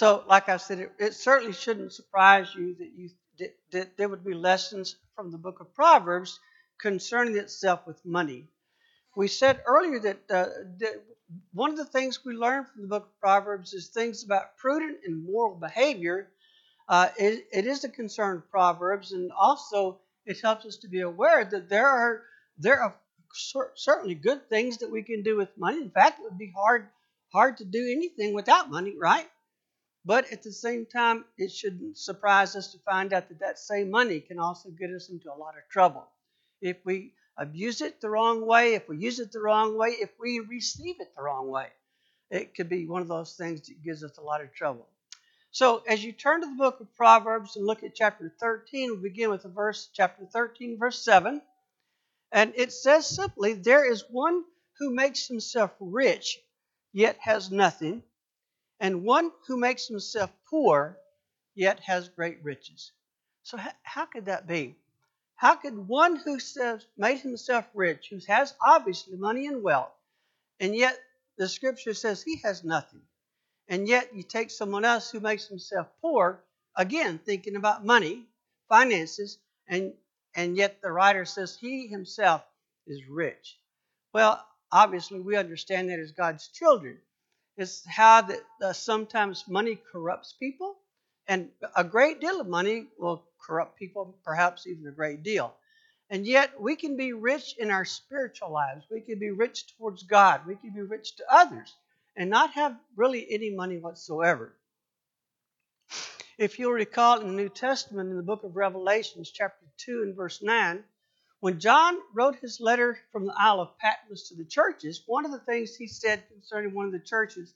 So, like I said, it, it certainly shouldn't surprise you that you that, that there would be lessons from the book of Proverbs concerning itself with money. We said earlier that, uh, that one of the things we learn from the book of Proverbs is things about prudent and moral behavior. Uh, it, it is a concern of Proverbs, and also it helps us to be aware that there are there are certainly good things that we can do with money. In fact, it would be hard hard to do anything without money, right? But at the same time, it shouldn't surprise us to find out that that same money can also get us into a lot of trouble. If we abuse it the wrong way, if we use it the wrong way, if we receive it the wrong way, it could be one of those things that gives us a lot of trouble. So, as you turn to the book of Proverbs and look at chapter 13, we begin with the verse, chapter 13, verse 7. And it says simply, There is one who makes himself rich, yet has nothing and one who makes himself poor yet has great riches. So, how could that be? How could one who says, made himself rich, who has obviously money and wealth, and yet the scripture says he has nothing, and yet you take someone else who makes himself poor, again, thinking about money, finances, and, and yet the writer says he himself is rich? Well, obviously, we understand that as God's children is how that uh, sometimes money corrupts people, and a great deal of money will corrupt people, perhaps even a great deal. And yet, we can be rich in our spiritual lives. We can be rich towards God. We can be rich to others and not have really any money whatsoever. If you'll recall in the New Testament, in the book of Revelations, chapter 2 and verse 9, when John wrote his letter from the Isle of Patmos to the churches, one of the things he said concerning one of the churches,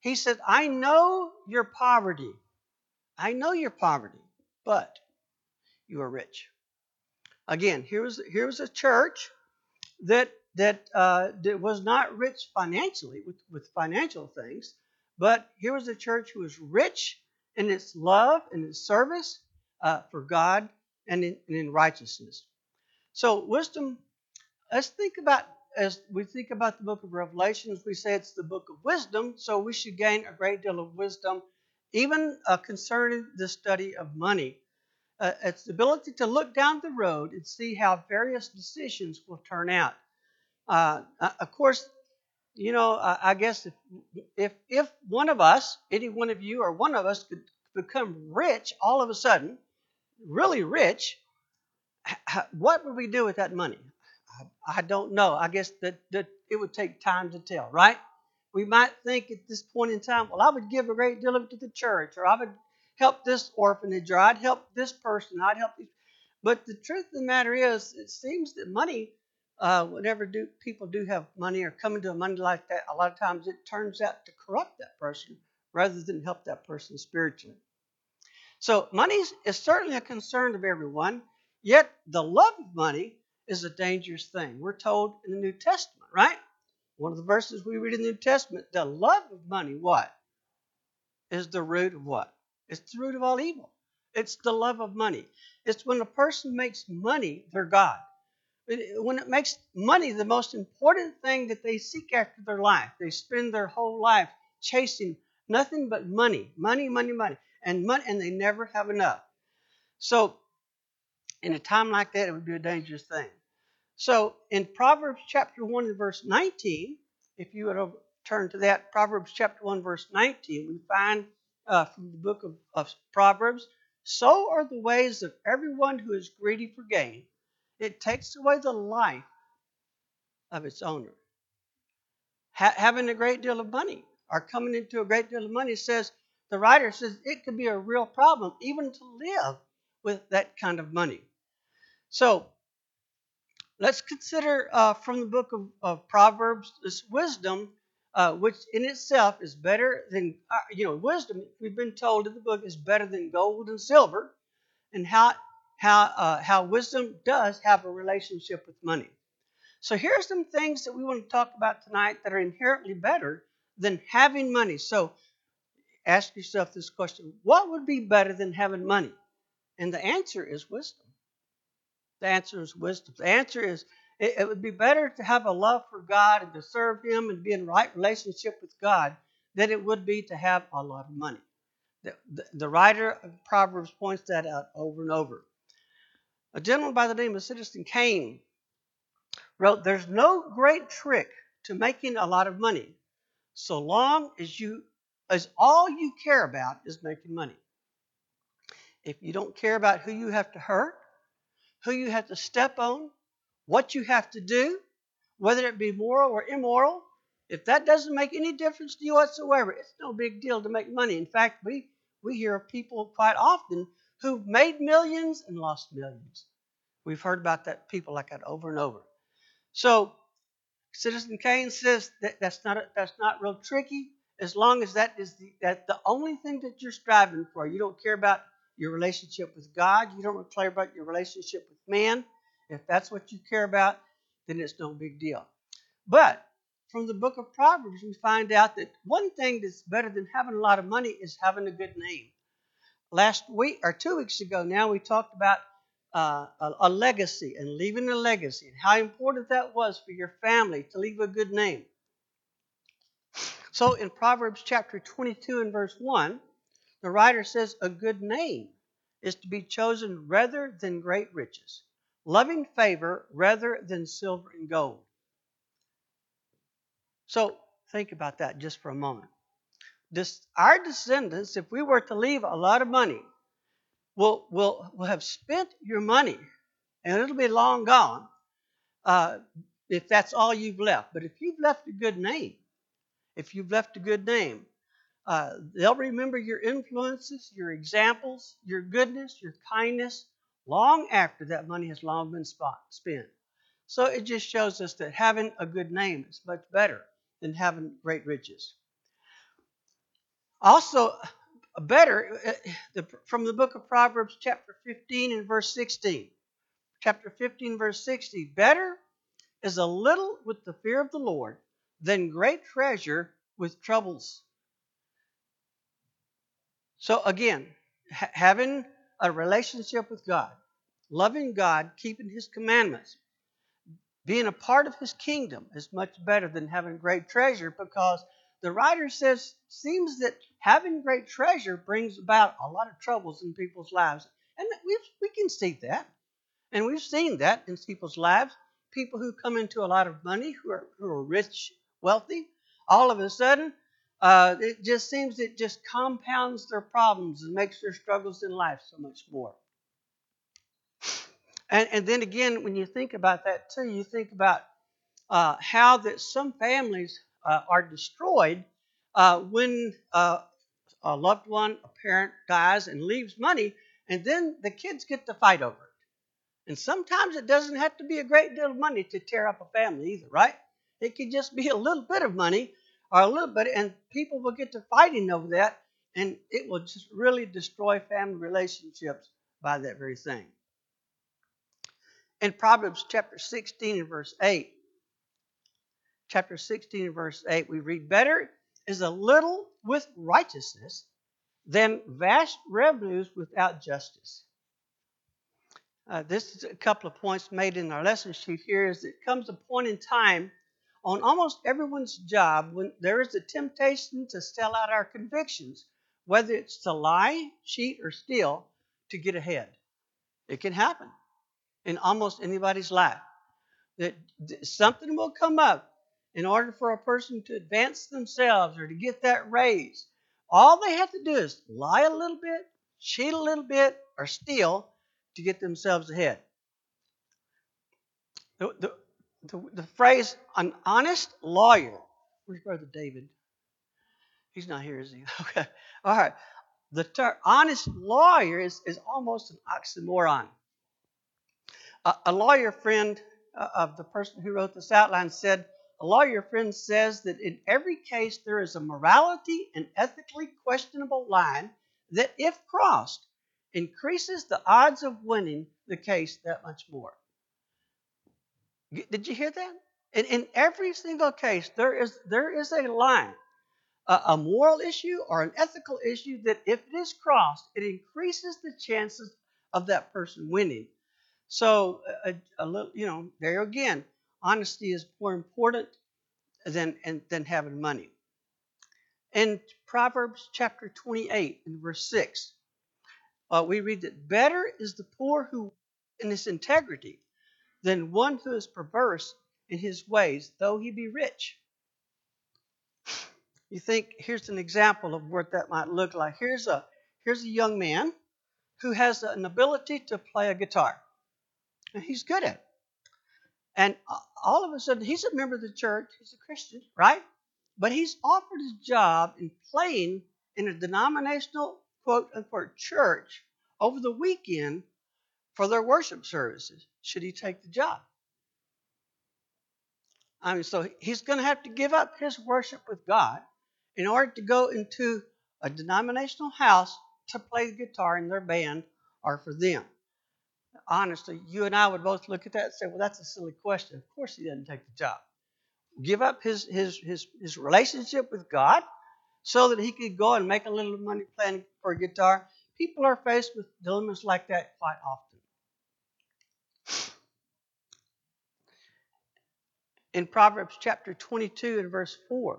he said, I know your poverty. I know your poverty, but you are rich. Again, here was, here was a church that, that, uh, that was not rich financially with, with financial things, but here was a church who was rich in its love and its service uh, for God and in, and in righteousness. So, wisdom, let's think about, as we think about the book of Revelations, we say it's the book of wisdom, so we should gain a great deal of wisdom, even uh, concerning the study of money. Uh, it's the ability to look down the road and see how various decisions will turn out. Uh, uh of course, you know, I guess if, if if one of us, any one of you or one of us could become rich all of a sudden, really rich, what would we do with that money? I, I don't know. I guess that, that it would take time to tell, right? We might think at this point in time, well, I would give a great deal of it to the church, or I would help this orphanage, or I'd help this person, I'd help these. But the truth of the matter is, it seems that money, uh, whenever do, people do have money or come into a money like that, a lot of times it turns out to corrupt that person rather than help that person spiritually. So money is certainly a concern of everyone. Yet the love of money is a dangerous thing. We're told in the New Testament, right? One of the verses we read in the New Testament, the love of money, what? Is the root of what? It's the root of all evil. It's the love of money. It's when a person makes money their God. When it makes money the most important thing that they seek after their life, they spend their whole life chasing nothing but money, money, money, money, and money, and they never have enough. So in a time like that, it would be a dangerous thing. So in Proverbs chapter 1 and verse 19, if you would turn to that, Proverbs chapter 1, verse 19, we find uh, from the book of, of Proverbs, so are the ways of everyone who is greedy for gain. It takes away the life of its owner. Ha- having a great deal of money or coming into a great deal of money says, the writer says it could be a real problem even to live with that kind of money. So let's consider uh, from the book of, of, Proverbs this wisdom, uh, which in itself is better than, uh, you know, wisdom, we've been told in the book, is better than gold and silver, and how, how, uh, how wisdom does have a relationship with money. So here are some things that we want to talk about tonight that are inherently better than having money. So ask yourself this question what would be better than having money? And the answer is wisdom. The answer is wisdom. The answer is it, it, would be better to have a love for God and to serve Him and be in right relationship with God than it would be to have a lot of money. The, the, the writer of Proverbs points that out over and over. A gentleman by the name of Citizen Kane wrote, There's no great trick to making a lot of money so long as you as all you care about is making money. If you don't care about who you have to hurt, who you have to step on, what you have to do, whether it be moral or immoral, if that doesn't make any difference to you whatsoever, it's no big deal to make money. In fact, we, we hear of people quite often who've made millions and lost millions. We've heard about that people like that over and over. So Citizen Kane says that that's not that's not real tricky as long as that is the, that the only thing that you're striving for. You don't care about your relationship with God. You don't care about your relationship with man. If that's what you care about, then it's no big deal. But from the book of Proverbs, we find out that one thing that's better than having a lot of money is having a good name. Last week or two weeks ago, now we talked about uh, a, a legacy and leaving a legacy and how important that was for your family to leave a good name. So in Proverbs chapter 22 and verse 1, the writer says, A good name is to be chosen rather than great riches, loving favor rather than silver and gold. So think about that just for a moment. This, our descendants, if we were to leave a lot of money, will will will have spent your money, and it'll be long gone. Uh, if that's all you've left, but if you've left a good name, if you've left a good name, uh, they'll remember your influences, your examples, your goodness, your kindness, long after that money has long been spent. So it just shows us that having a good name is much better than having great riches. Also, better uh, from the book of Proverbs, chapter 15 and verse 16. Chapter 15, verse 60. Better is a little with the fear of the Lord than great treasure with troubles. So, again, ha- having a relationship with God, loving God, keeping His commandments, being a part of His kingdom is much better than having great treasure because the writer says, seems that having great treasure brings about a lot of troubles in people's lives. And we we can see that. And we've seen that in people's lives. People who come into a lot of money, who are, who are rich, wealthy, all of a sudden, uh, it just seems it just compounds their problems and makes their struggles in life so much more. And, and then again, when you think about that too, you think about uh, how that some families uh, are destroyed uh, when uh, a loved one, a parent dies and leaves money, and then the kids get to fight over it. And sometimes it doesn't have to be a great deal of money to tear up a family either, right? It could just be a little bit of money or a little bit, and people will get to fighting over that, and it will just really destroy family relationships by that very thing. In Proverbs chapter 16 and verse 8, chapter 16 and verse 8, we read, Better is a little with righteousness than vast revenues without justice. Uh, this is a couple of points made in our lesson sheet here is it comes a point in time on almost everyone's job when there is a temptation to sell out our convictions, whether it's to lie, cheat, or steal to get ahead. It can happen in almost anybody's life. That something will come up in order for a person to advance themselves or to get that raise. All they have to do is lie a little bit, cheat a little bit, or steal to get themselves ahead. The, the, the, the phrase, an honest lawyer. Where's Brother David? He's not here, is he? Okay. All right. The term honest lawyer is, is almost an oxymoron. A, a lawyer friend uh, of the person who wrote this outline said, a lawyer friend says that in every case there is a morality and ethically questionable line that, if crossed, increases the odds of winning the case that much more. Did you hear that? In, in every single case, there is there is a line, a, a moral issue or an ethical issue that, if it is crossed, it increases the chances of that person winning. So, a, a little, you know, there again, honesty is more important than, and, than having money. In Proverbs chapter 28 and verse 6, uh, we read that better is the poor who in his integrity than one who is perverse in his ways, though he be rich. You think here's an example of what that might look like. Here's a here's a young man who has an ability to play a guitar. And he's good at it. And all of a sudden, he's a member of the church, he's a Christian, right? But he's offered a job in playing in a denominational, quote unquote, church over the weekend for their worship services. Should he take the job? I mean, so he's going to have to give up his worship with God in order to go into a denominational house to play the guitar in their band or for them. Honestly, you and I would both look at that and say, well, that's a silly question. Of course he doesn't take the job. Give up his, his, his, his relationship with God so that he could go and make a little money playing for a guitar. People are faced with dilemmas like that quite often. In Proverbs chapter 22 and verse 4,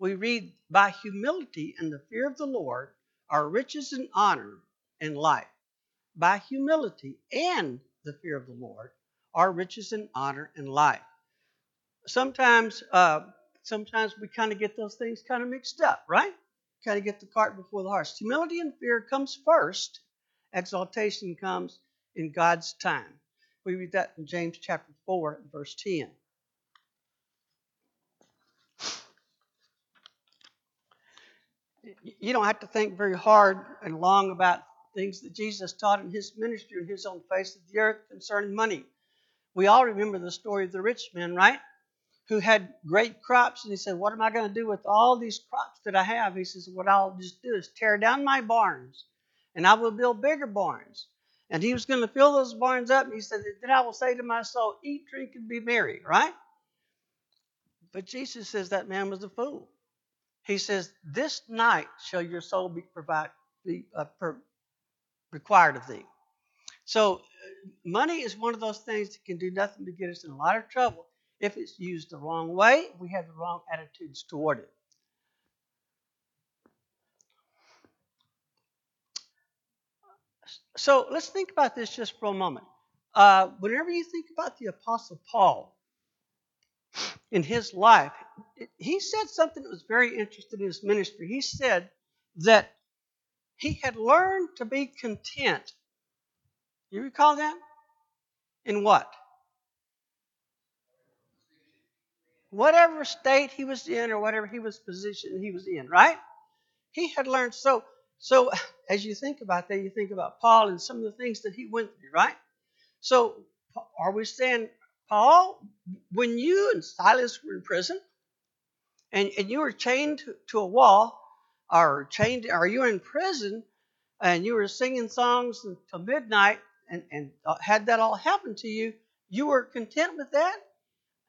we read, By humility and the fear of the Lord are riches and honor and life. By humility and the fear of the Lord are riches and honor and life. Sometimes, uh, sometimes we kind of get those things kind of mixed up, right? Kind of get the cart before the horse. Humility and fear comes first. Exaltation comes in God's time. We read that in James chapter 4, verse 10. You don't have to think very hard and long about things that Jesus taught in his ministry and his own face of the earth concerning money. We all remember the story of the rich man, right? Who had great crops, and he said, What am I going to do with all these crops that I have? He says, What I'll just do is tear down my barns, and I will build bigger barns. And he was going to fill those barns up, and he said, Then I will say to my soul, Eat, drink, and be merry, right? But Jesus says that man was a fool. He says, This night shall your soul be, provide, be uh, per, required of thee. So, uh, money is one of those things that can do nothing but get us in a lot of trouble if it's used the wrong way, we have the wrong attitudes toward it. So let's think about this just for a moment. Uh, whenever you think about the Apostle Paul, in his life, he said something that was very interesting in his ministry. He said that he had learned to be content. You recall that? In what? Whatever state he was in or whatever he was position he was in, right? He had learned so so as you think about that, you think about Paul and some of the things that he went through, right? So are we saying Paul, when you and Silas were in prison and, and you were chained to a wall or chained or you were in prison and you were singing songs until midnight and, and uh, had that all happen to you, you were content with that?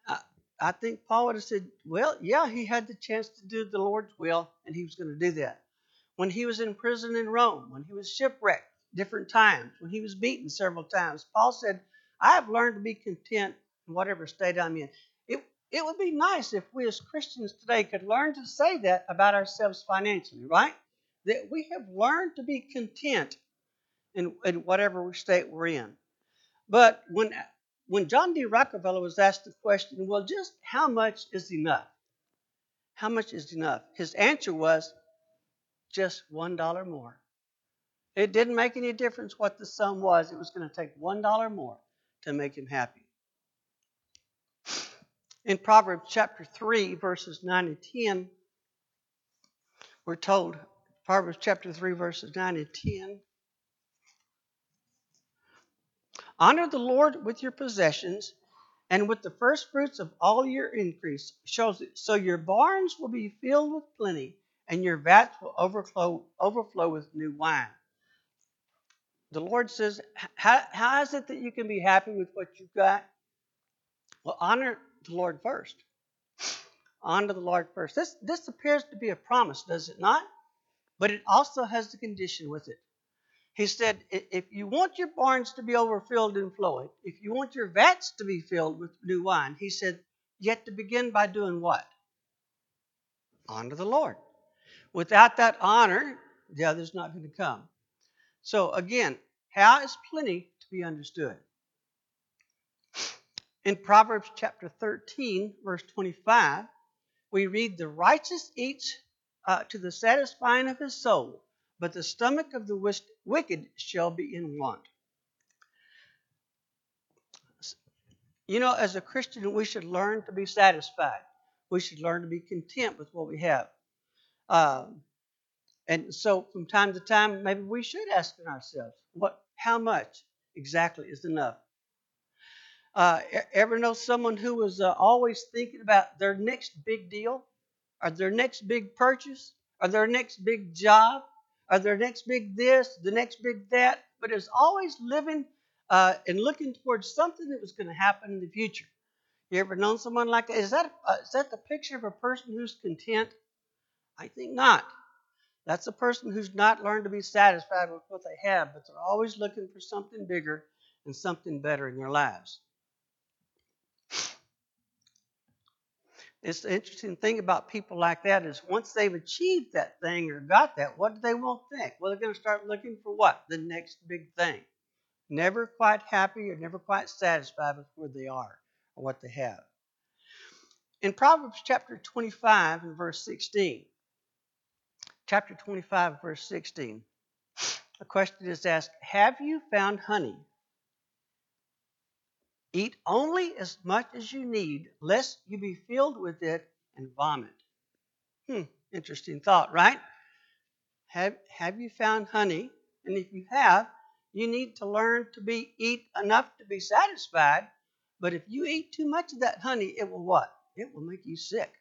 I, I think Paul would have said, well, yeah, he had the chance to do the Lord's will and he was going to do that. When he was in prison in Rome, when he was shipwrecked different times, when he was beaten several times, Paul said, I have learned to be content whatever state I'm in. It, it would be nice if we as Christians today could learn to say that about ourselves financially, right? That we have learned to be content in, in whatever state we're in. But when when John D. Rockefeller was asked the question, well, just how much is enough? How much is enough? His answer was just one dollar more. It didn't make any difference what the sum was. It was going to take one dollar more to make him happy. In Proverbs chapter 3, verses 9 and 10, we're told, Proverbs chapter 3, verses 9 and 10, Honor the Lord with your possessions and with the first fruits of all your increase. So your barns will be filled with plenty, and your vats will overflow, overflow with new wine. The Lord says, how, how is it that you can be happy with what you've got? Well, honor the Lord first. Honor the Lord first. This, this appears to be a promise, does it not? But it also has the condition with it. He said, if you want your barns to be overfilled and flowing, if you want your vats to be filled with new wine, he said, you have to begin by doing what? Honor the Lord. Without that honor, the other's not going to come. So again, how is plenty to be understood? In Proverbs chapter 13, verse 25, we read, The righteous eats uh, to the satisfying of his soul, but the stomach of the wicked shall be in want. You know, as a Christian, we should learn to be satisfied. We should learn to be content with what we have. Um, and so, from time to time, maybe we should ask ourselves, what, how much exactly is enough? Uh, ever know someone who was uh, always thinking about their next big deal, or their next big purchase, or their next big job, or their next big this, the next big that, but is always living uh, and looking towards something that was going to happen in the future. You ever known someone like that? Is that uh, is that the picture of a person who's content? I think not. That's a person who's not learned to be satisfied with what they have, but they're always looking for something bigger and something better in their lives. It's the interesting thing about people like that is once they've achieved that thing or got that, what do they want to think? Well, they're going to start looking for what? The next big thing. Never quite happy or never quite satisfied with where they are or what they have. In Proverbs chapter 25 and verse 16, chapter 25, verse 16, a question is asked Have you found honey? Eat only as much as you need, lest you be filled with it and vomit. Hmm, interesting thought, right? Have, have you found honey? And if you have, you need to learn to be eat enough to be satisfied. But if you eat too much of that honey, it will what? It will make you sick.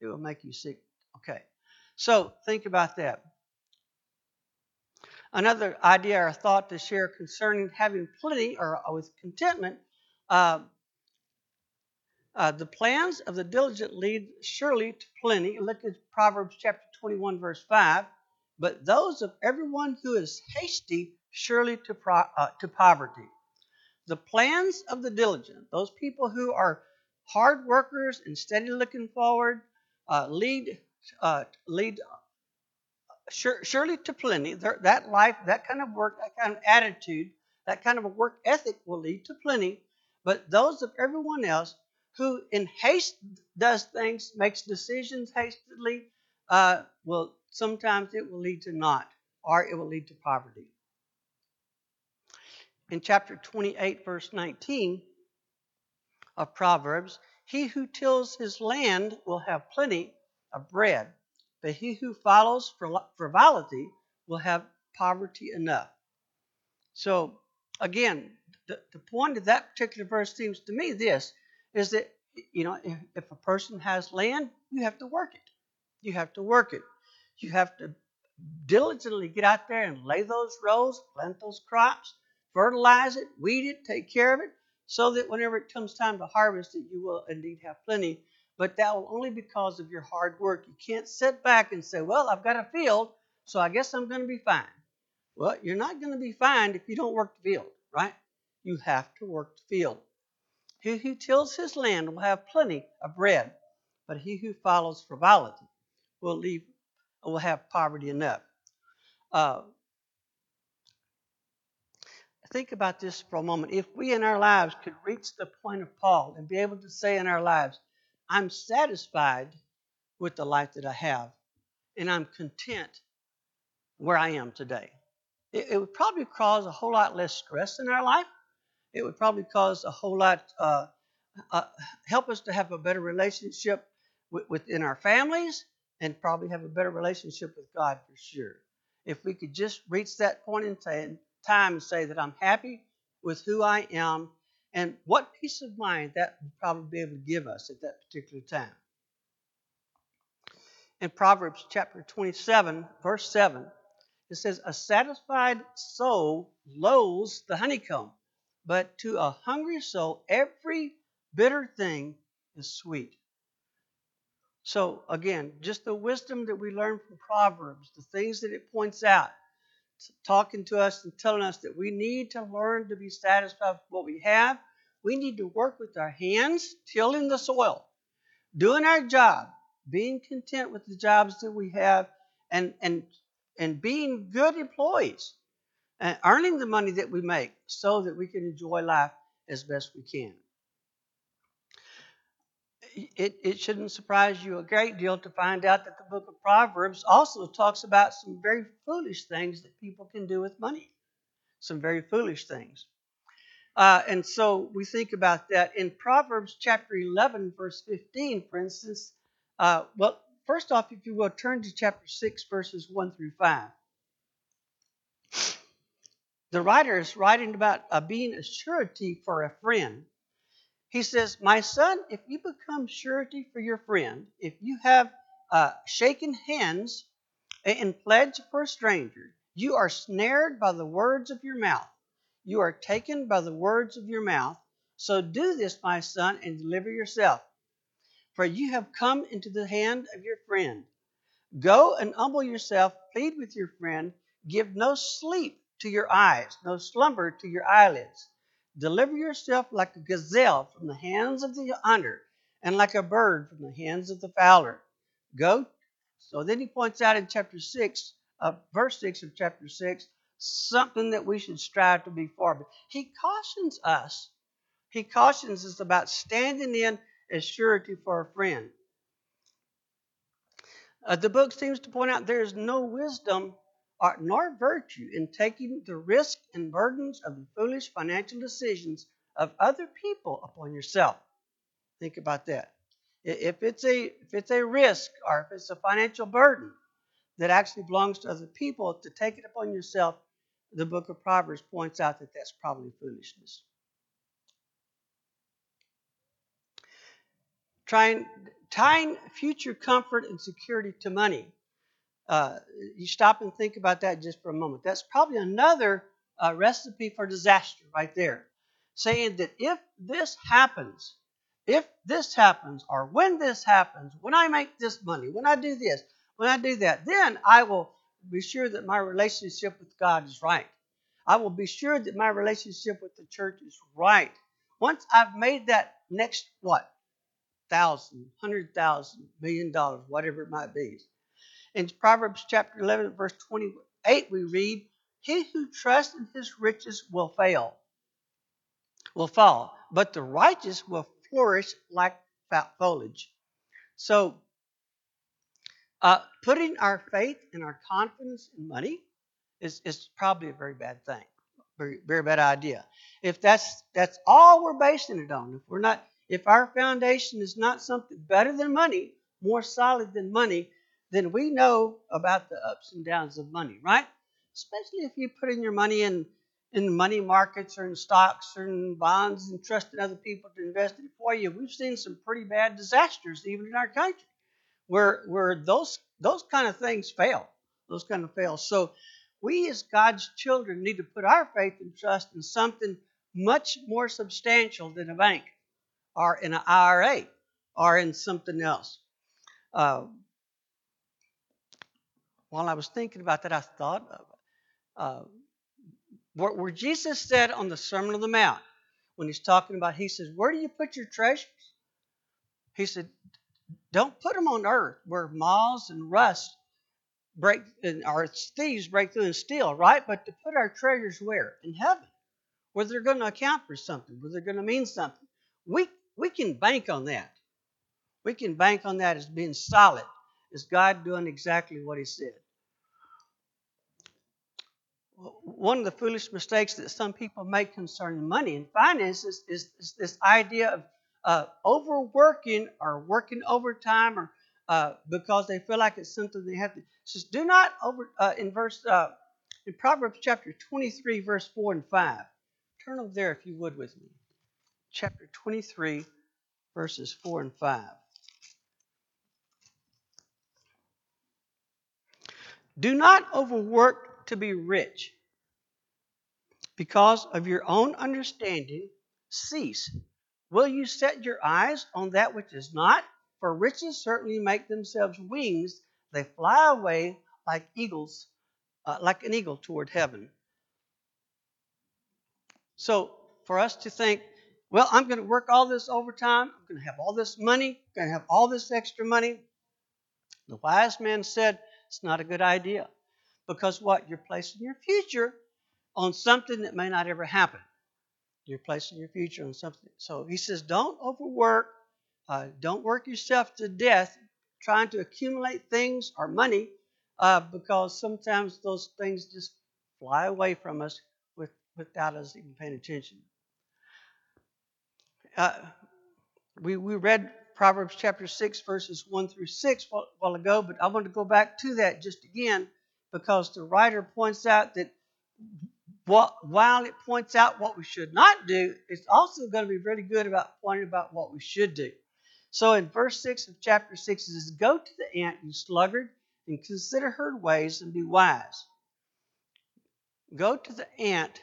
It will make you sick. Okay. So think about that. Another idea or thought to share concerning having plenty or with contentment uh, uh, the plans of the diligent lead surely to plenty. Look at Proverbs chapter 21, verse 5. But those of everyone who is hasty surely to, pro- uh, to poverty. The plans of the diligent, those people who are hard workers and steady looking forward, uh, lead uh, lead surely to plenty. That life, that kind of work, that kind of attitude, that kind of a work ethic will lead to plenty. But those of everyone else who in haste does things, makes decisions hastily, uh, will sometimes it will lead to not, or it will lead to poverty. In chapter 28, verse 19 of Proverbs, he who tills his land will have plenty of bread, but he who follows frivolity will have poverty enough. So, again, the, the point of that particular verse seems to me this is that you know if, if a person has land you have to work it. You have to work it. You have to diligently get out there and lay those rows plant those crops fertilize it weed it take care of it so that whenever it comes time to harvest it you will indeed have plenty. But that will only because of your hard work. You can't sit back and say well i've got a field so i guess i'm going to be fine. Well you're not going to be fine if you don't work the field right you have to work the field. He who tills his land will have plenty of bread, but he who follows frivolity will leave will have poverty enough. Uh, think about this for a moment. If we in our lives could reach the point of Paul and be able to say in our lives, I'm satisfied with the life that I have, and I'm content where I am today. It, it would probably cause a whole lot less stress in our life it would probably cause a whole lot, uh, uh, help us to have a better relationship w- within our families and probably have a better relationship with God for sure. If we could just reach that point in time and say that I'm happy with who I am and what peace of mind that would probably be able to give us at that particular time. In Proverbs chapter 27, verse 7, it says, A satisfied soul loathes the honeycomb, but to a hungry soul, every bitter thing is sweet. So, again, just the wisdom that we learn from Proverbs, the things that it points out, talking to us and telling us that we need to learn to be satisfied with what we have. We need to work with our hands, tilling the soil, doing our job, being content with the jobs that we have, and and and being good employees and earning the money that we make so that we can enjoy life as best we can. It, it shouldn't surprise you a great deal to find out that the book of Proverbs also talks about some very foolish things that people can do with money. Some very foolish things. Uh, and so we think about that in Proverbs chapter 11, verse 15, for instance. Uh, well, first off, if you will, turn to chapter 6, verses 1 through 5. The writer is writing about uh, being a surety for a friend. He says, My son, if you become surety for your friend, if you have uh, shaken hands and pledged for a stranger, you are snared by the words of your mouth. You are taken by the words of your mouth. So do this, my son, and deliver yourself. For you have come into the hand of your friend. Go and humble yourself, plead with your friend. Give no sleep to your eyes, no slumber to your eyelids. Deliver yourself like a gazelle from the hands of the hunter, and like a bird from the hands of the fowler. Go. So then he points out in chapter 6, uh, verse 6 of chapter 6, something that we should strive to be for. But he cautions us. He cautions us about standing in as surety for a friend. Uh, the book seems to point out there is no wisdom or, nor virtue in taking the risk and burdens of the foolish financial decisions of other people upon yourself. Think about that. If it's a if it's a risk or if it's a financial burden that actually belongs to other people, to take it upon yourself the book of Proverbs points out that that's probably foolishness. Trying, tying future comfort and security to money. Uh, you stop and think about that just for a moment. That's probably another uh, recipe for disaster right there. Saying that if this happens, if this happens, or when this happens, when I make this money, when I do this, when I do that, then I will be sure that my relationship with God is right. I will be sure that my relationship with the church is right. Once I've made that next, what, thousand, hundred thousand, million dollars, whatever it might be. In Proverbs chapter 11, verse 28, we read, He who trusts in his riches will fail, will fall, but the righteous will flourish like fat foliage. So, uh, putting our faith and our confidence in money is, is probably a very bad thing, very, very bad idea. If that's that's all we're basing it on, if we're not, if our foundation is not something better than money, more solid than money, then we know about the ups and downs of money, right? Especially if you put in your money in in money markets or in stocks or in bonds and trusting other people to invest it for you. We've seen some pretty bad disasters even in our country where where those those kind of things fail. Those kind of fail. So we as God's children need to put our faith and trust in something much more substantial than a bank or in an IRA or in something else. Uh, while I was thinking about that, I thought of uh, where Jesus said on the Sermon on the Mount, when he's talking about, he says, Where do you put your treasures? He said, Don't put them on earth where moths and rust break and our thieves break through and steal, right? But to put our treasures where? In heaven. Where they're going to account for something, where they're going to mean something. We we can bank on that. We can bank on that as being solid, as God doing exactly what He said. One of the foolish mistakes that some people make concerning money and finances is, is this idea of uh, overworking or working overtime or uh, because they feel like it's something they have to. Says, do not over uh, in verse uh, in Proverbs chapter 23, verse 4 and 5. Turn over there if you would with me. Chapter 23, verses 4 and 5. Do not overwork to be rich. Because of your own understanding, cease. Will you set your eyes on that which is not? For riches certainly make themselves wings. They fly away like eagles, uh, like an eagle toward heaven. So for us to think, well, I'm going to work all this overtime. I'm going to have all this money. I'm going to have all this extra money. The wise man said, It's not a good idea. Because what? You're placing your future on something that may not ever happen. You're placing your future on something. So he says, don't overwork. Uh, don't work yourself to death trying to accumulate things or money uh, because sometimes those things just fly away from us with, without us even paying attention. Uh, we, we read Proverbs chapter 6, verses 1 through 6 a while ago, but I want to go back to that just again because the writer points out that what, while it points out what we should not do, it's also going to be really good about pointing about what we should do. So in verse 6 of chapter 6, it says, Go to the ant, you sluggard, and consider her ways and be wise. Go to the ant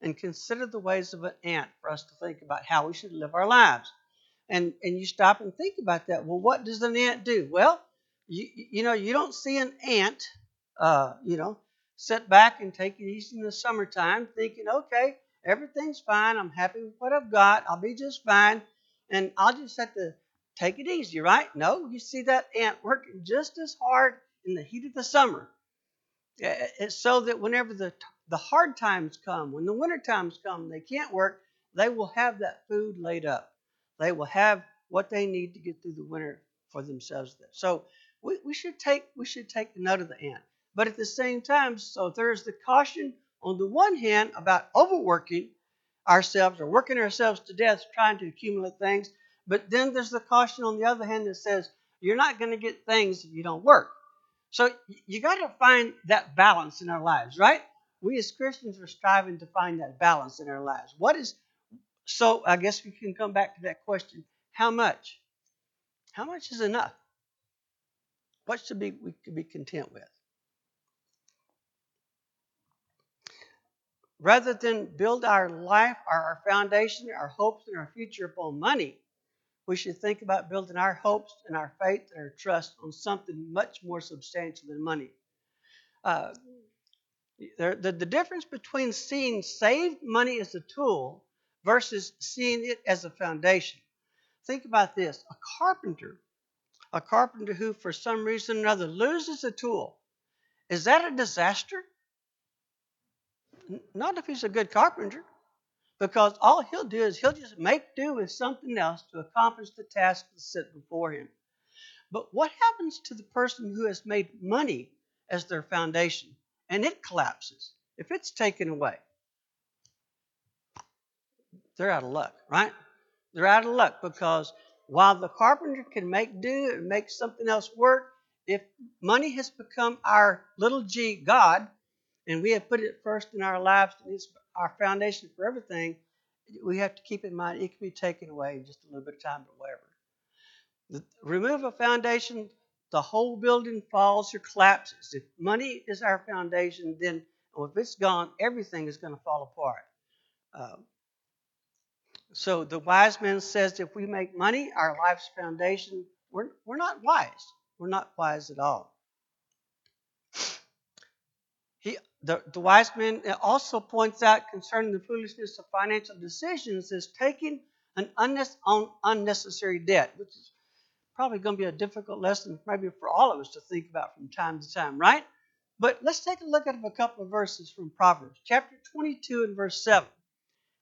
and consider the ways of an ant for us to think about how we should live our lives. And, and you stop and think about that. Well, what does an ant do? Well, you, you know, you don't see an ant, uh, you know, sit back and take it easy in the summertime thinking, okay, everything's fine. I'm happy with what I've got. I'll be just fine. And I'll just have to take it easy, right? No, you see that ant working just as hard in the heat of the summer. It's so that whenever the, the hard times come, when the winter times come, they can't work, they will have that food laid up. They will have what they need to get through the winter for themselves. So we, we should take we should take note of the ant. But at the same time, so there's the caution on the one hand about overworking ourselves or working ourselves to death trying to accumulate things. But then there's the caution on the other hand that says you're not going to get things if you don't work. So you got to find that balance in our lives, right? We as Christians are striving to find that balance in our lives. What is so? I guess we can come back to that question: How much? How much is enough? What should be we could be content with? Rather than build our life, our foundation, our hopes, and our future upon money, we should think about building our hopes and our faith and our trust on something much more substantial than money. Uh, the, the, the difference between seeing saved money as a tool versus seeing it as a foundation. Think about this a carpenter, a carpenter who, for some reason or another, loses a tool. Is that a disaster? Not if he's a good carpenter. Because all he'll do is he'll just make do with something else to accomplish the task that's set before him. But what happens to the person who has made money as their foundation and it collapses? If it's taken away, they're out of luck, right? They're out of luck because while the carpenter can make do and make something else work, if money has become our little g God, and we have put it first in our lives and it's our foundation for everything, we have to keep in mind it can be taken away in just a little bit of time, but whatever. The, remove a foundation, the whole building falls or collapses. If money is our foundation, then if it's gone, everything is going to fall apart. Um, so the wise man says if we make money our life's foundation, we're, we're not wise. We're not wise at all. He, the, the wise man also points out concerning the foolishness of financial decisions is taking an unnecessary debt, which is probably going to be a difficult lesson maybe for all of us to think about from time to time, right? But let's take a look at a couple of verses from Proverbs, chapter 22 and verse 7.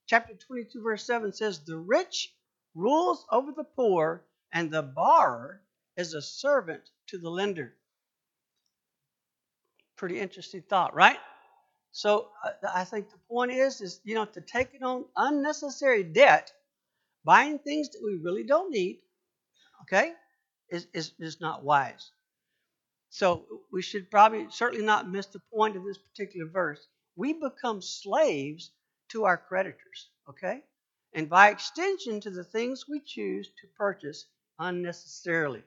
Chapter 22, verse 7 says, The rich rules over the poor, and the borrower is a servant to the lender. Pretty interesting thought, right? So uh, I think the point is, is you know, to take on unnecessary debt, buying things that we really don't need, okay, is, is, is not wise. So we should probably certainly not miss the point of this particular verse. We become slaves to our creditors, okay? And by extension to the things we choose to purchase unnecessarily.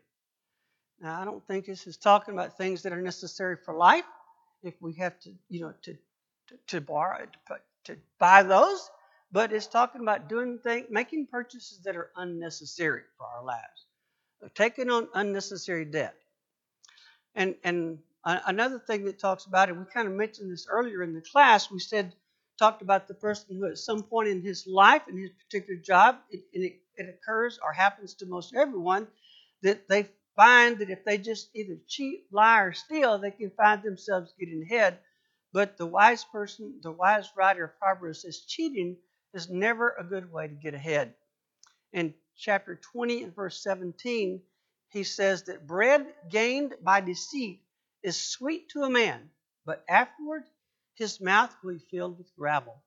Now, I don't think this is talking about things that are necessary for life if we have to, you know, to to, borrow to, to buy those, but it's talking about doing things, making purchases that are unnecessary for our lives, taking on unnecessary debt. And and another thing that talks about it, we kind of mentioned this earlier in the class. We said talked about the person who at some point in his life in his particular job, it, it, it occurs or happens to most everyone that they find that if they just either cheat, lie, or steal, they can find themselves getting ahead. But the wise person, the wise writer of Proverbs says cheating is never a good way to get ahead. In chapter 20 and verse 17, he says that bread gained by deceit is sweet to a man, but afterward his mouth will be filled with gravel.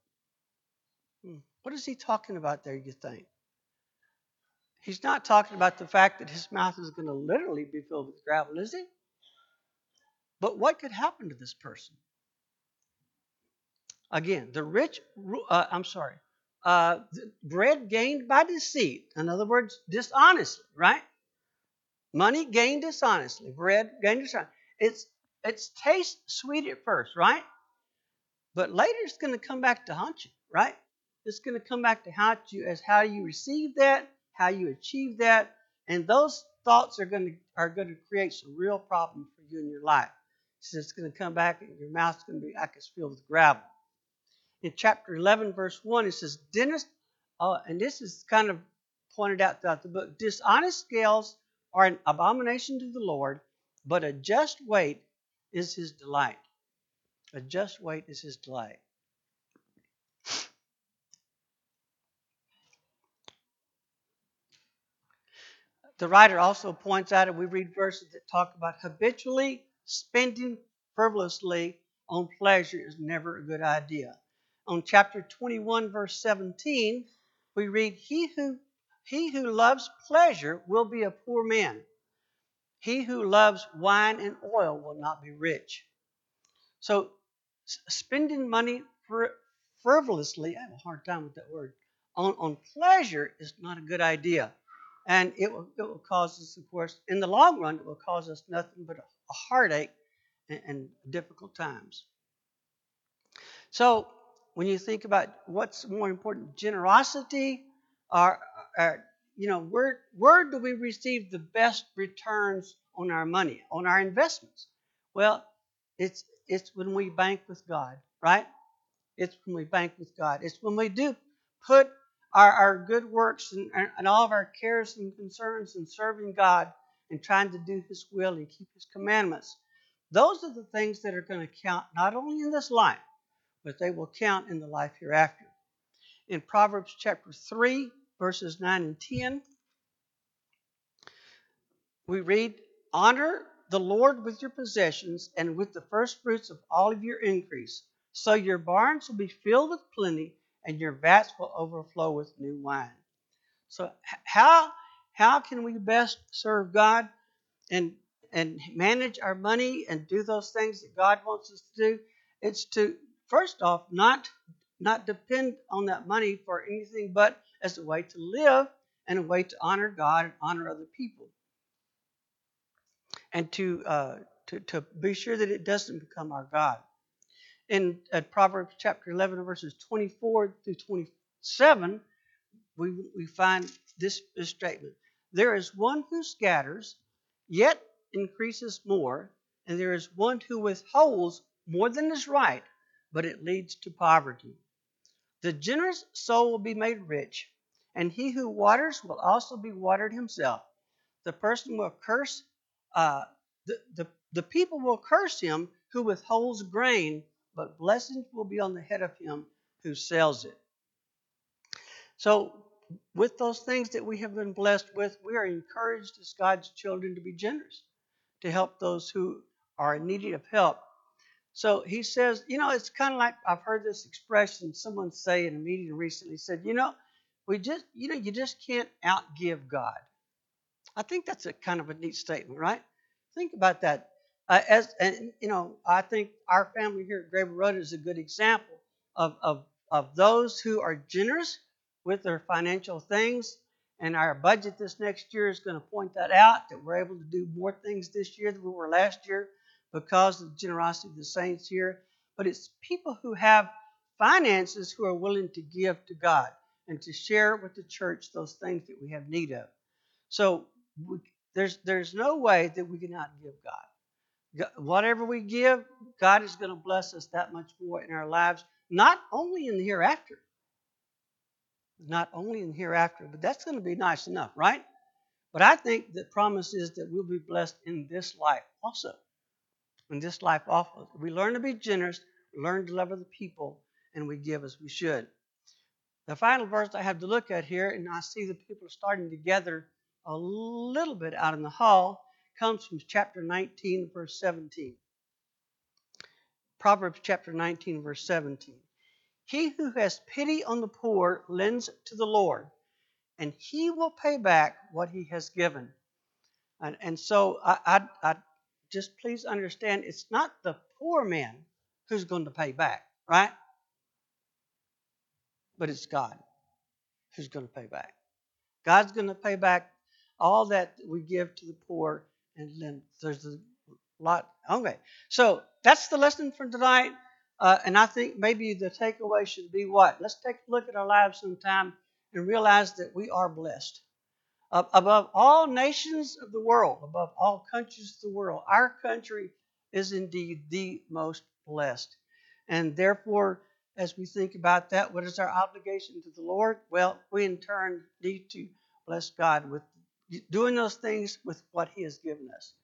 Hmm. What is he talking about there, you think? He's not talking about the fact that his mouth is going to literally be filled with gravel, is he? But what could happen to this person? Again, the rich, uh, I'm sorry, uh, bread gained by deceit. In other words, dishonestly, right? Money gained dishonestly. Bread gained dishonestly. It's it's tastes sweet at first, right? But later it's going to come back to haunt you, right? It's going to come back to haunt you as how you receive that, how you achieve that, and those thoughts are going to are going to create some real problems for you in your life. So it's going to come back and your mouth's going to be like it's filled with gravel. In chapter 11, verse 1, it says, Dentist, uh, and this is kind of pointed out throughout the book, dishonest scales are an abomination to the Lord, but a just weight is his delight. A just weight is his delight. The writer also points out, and we read verses that talk about habitually spending frivolously on pleasure is never a good idea. On chapter 21, verse 17, we read, He who, he who loves pleasure will be a poor man. He who loves wine and oil will not be rich. So, spending money frivolously, I have a hard time with that word, on, on pleasure is not a good idea. And it will, it will cause us, of course, in the long run, it will cause us nothing but a heartache and, and difficult times. So, when you think about what's more important, generosity or, or you know, where, where do we receive the best returns on our money, on our investments? Well, it's, it's when we bank with God, right? It's when we bank with God. It's when we do put our, our good works and, and all of our cares and concerns in serving God and trying to do His will and keep His commandments. Those are the things that are going to count not only in this life, but they will count in the life hereafter. In Proverbs chapter 3, verses 9 and 10, we read, Honor the Lord with your possessions and with the first fruits of all of your increase. So your barns will be filled with plenty and your vats will overflow with new wine. So how how can we best serve God and and manage our money and do those things that God wants us to do? It's to first off not not depend on that money for anything but as a way to live and a way to honor God and honor other people. And to uh, to, to be sure that it doesn't become our God. In Proverbs chapter 11, verses 24 through 27, we, we find this, this statement. There is one who scatters, yet increases more, and there is one who withholds more than is right, but it leads to poverty. The generous soul will be made rich, and he who waters will also be watered himself. The person will curse, uh, the, the, the people will curse him who withholds grain but blessings will be on the head of him who sells it. So, with those things that we have been blessed with, we are encouraged as God's children to be generous, to help those who are in need of help. So he says, you know, it's kind of like I've heard this expression someone say in a meeting recently said, you know, we just, you know, you just can't outgive God. I think that's a kind of a neat statement, right? Think about that. Uh, as and you know, I think our family here at Grable Road is a good example of, of of those who are generous with their financial things. And our budget this next year is going to point that out that we're able to do more things this year than we were last year because of the generosity of the saints here. But it's people who have finances who are willing to give to God and to share with the church those things that we have need of. So we, there's there's no way that we cannot give God. Whatever we give, God is going to bless us that much more in our lives, not only in the hereafter, not only in the hereafter, but that's going to be nice enough, right? But I think the promise is that we'll be blessed in this life also. In this life offers. We learn to be generous, learn to love other people, and we give as we should. The final verse I have to look at here, and I see the people are starting to gather a little bit out in the hall, comes from chapter 19, verse 17. Proverbs chapter 19, verse 17. He who has pity on the poor lends to the Lord, and he will pay back what he has given. And, and so I, I, I just please understand it's not the poor man who's going to pay back, right? But it's God who's going to pay back. God's going to pay back all that we give to the poor, and then there's a lot. Okay, so that's the lesson for tonight. Uh, and I think maybe the takeaway should be what? Let's take a look at our lives sometime and realize that we are blessed. Above all nations of the world, above all countries of the world, our country is indeed the most blessed. And therefore, as we think about that, what is our obligation to the Lord? Well, we in turn need to bless God with doing those things with what He has given us.